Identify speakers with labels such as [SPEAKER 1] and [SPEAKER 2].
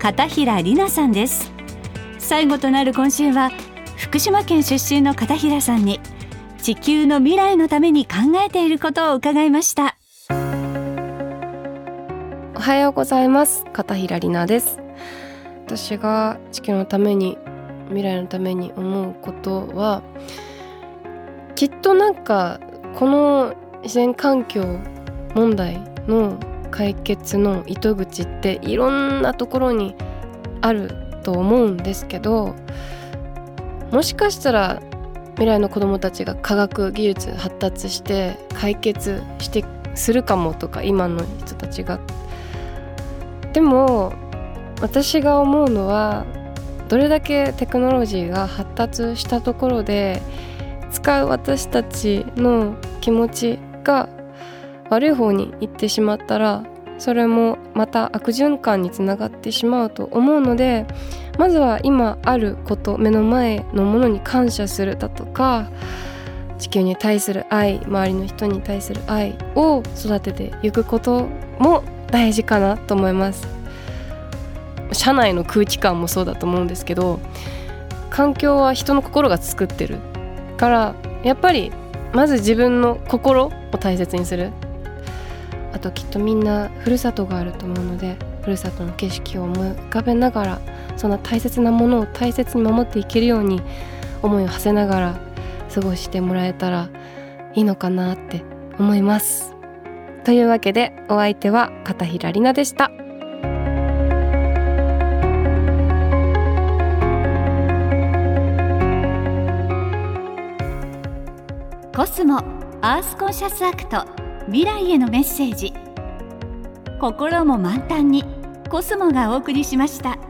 [SPEAKER 1] 片平里奈さんです。最後となる今週は福島県出身の片平さんに地球の未来のために考えていることを伺いました。
[SPEAKER 2] おはようございます。片平里奈です。私が地球のために未来のために思うことはきっとなんかこの自然環境問題の解決の糸口っていろんなところにあると思うんですけどもしかしたら未来の子どもたちが科学技術発達して解決してするかもとか今の人たちが。でも私が思うのはどれだけテクノロジーが発達したところで使う私たちの気持ちが悪い方に行ってしまったらそれもまた悪循環につながってしまうと思うのでまずは今あること目の前のものに感謝するだとか地球に対する愛周りの人に対する愛を育てていくことも大事かなと思います。社内の空気感もそうだと思うんですけど環境は人の心が作ってるからやっぱりまず自分の心を大切にする。ときっとみんなふるさとがあると思うのでふるさとの景色を思い浮かべながらそんな大切なものを大切に守っていけるように思いを馳せながら過ごしてもらえたらいいのかなって思います。というわけでお相手は片平里菜でした。
[SPEAKER 1] コスモアースコンシャスアクト。未来へのメッセージ心も満タンにコスモがお送りしました。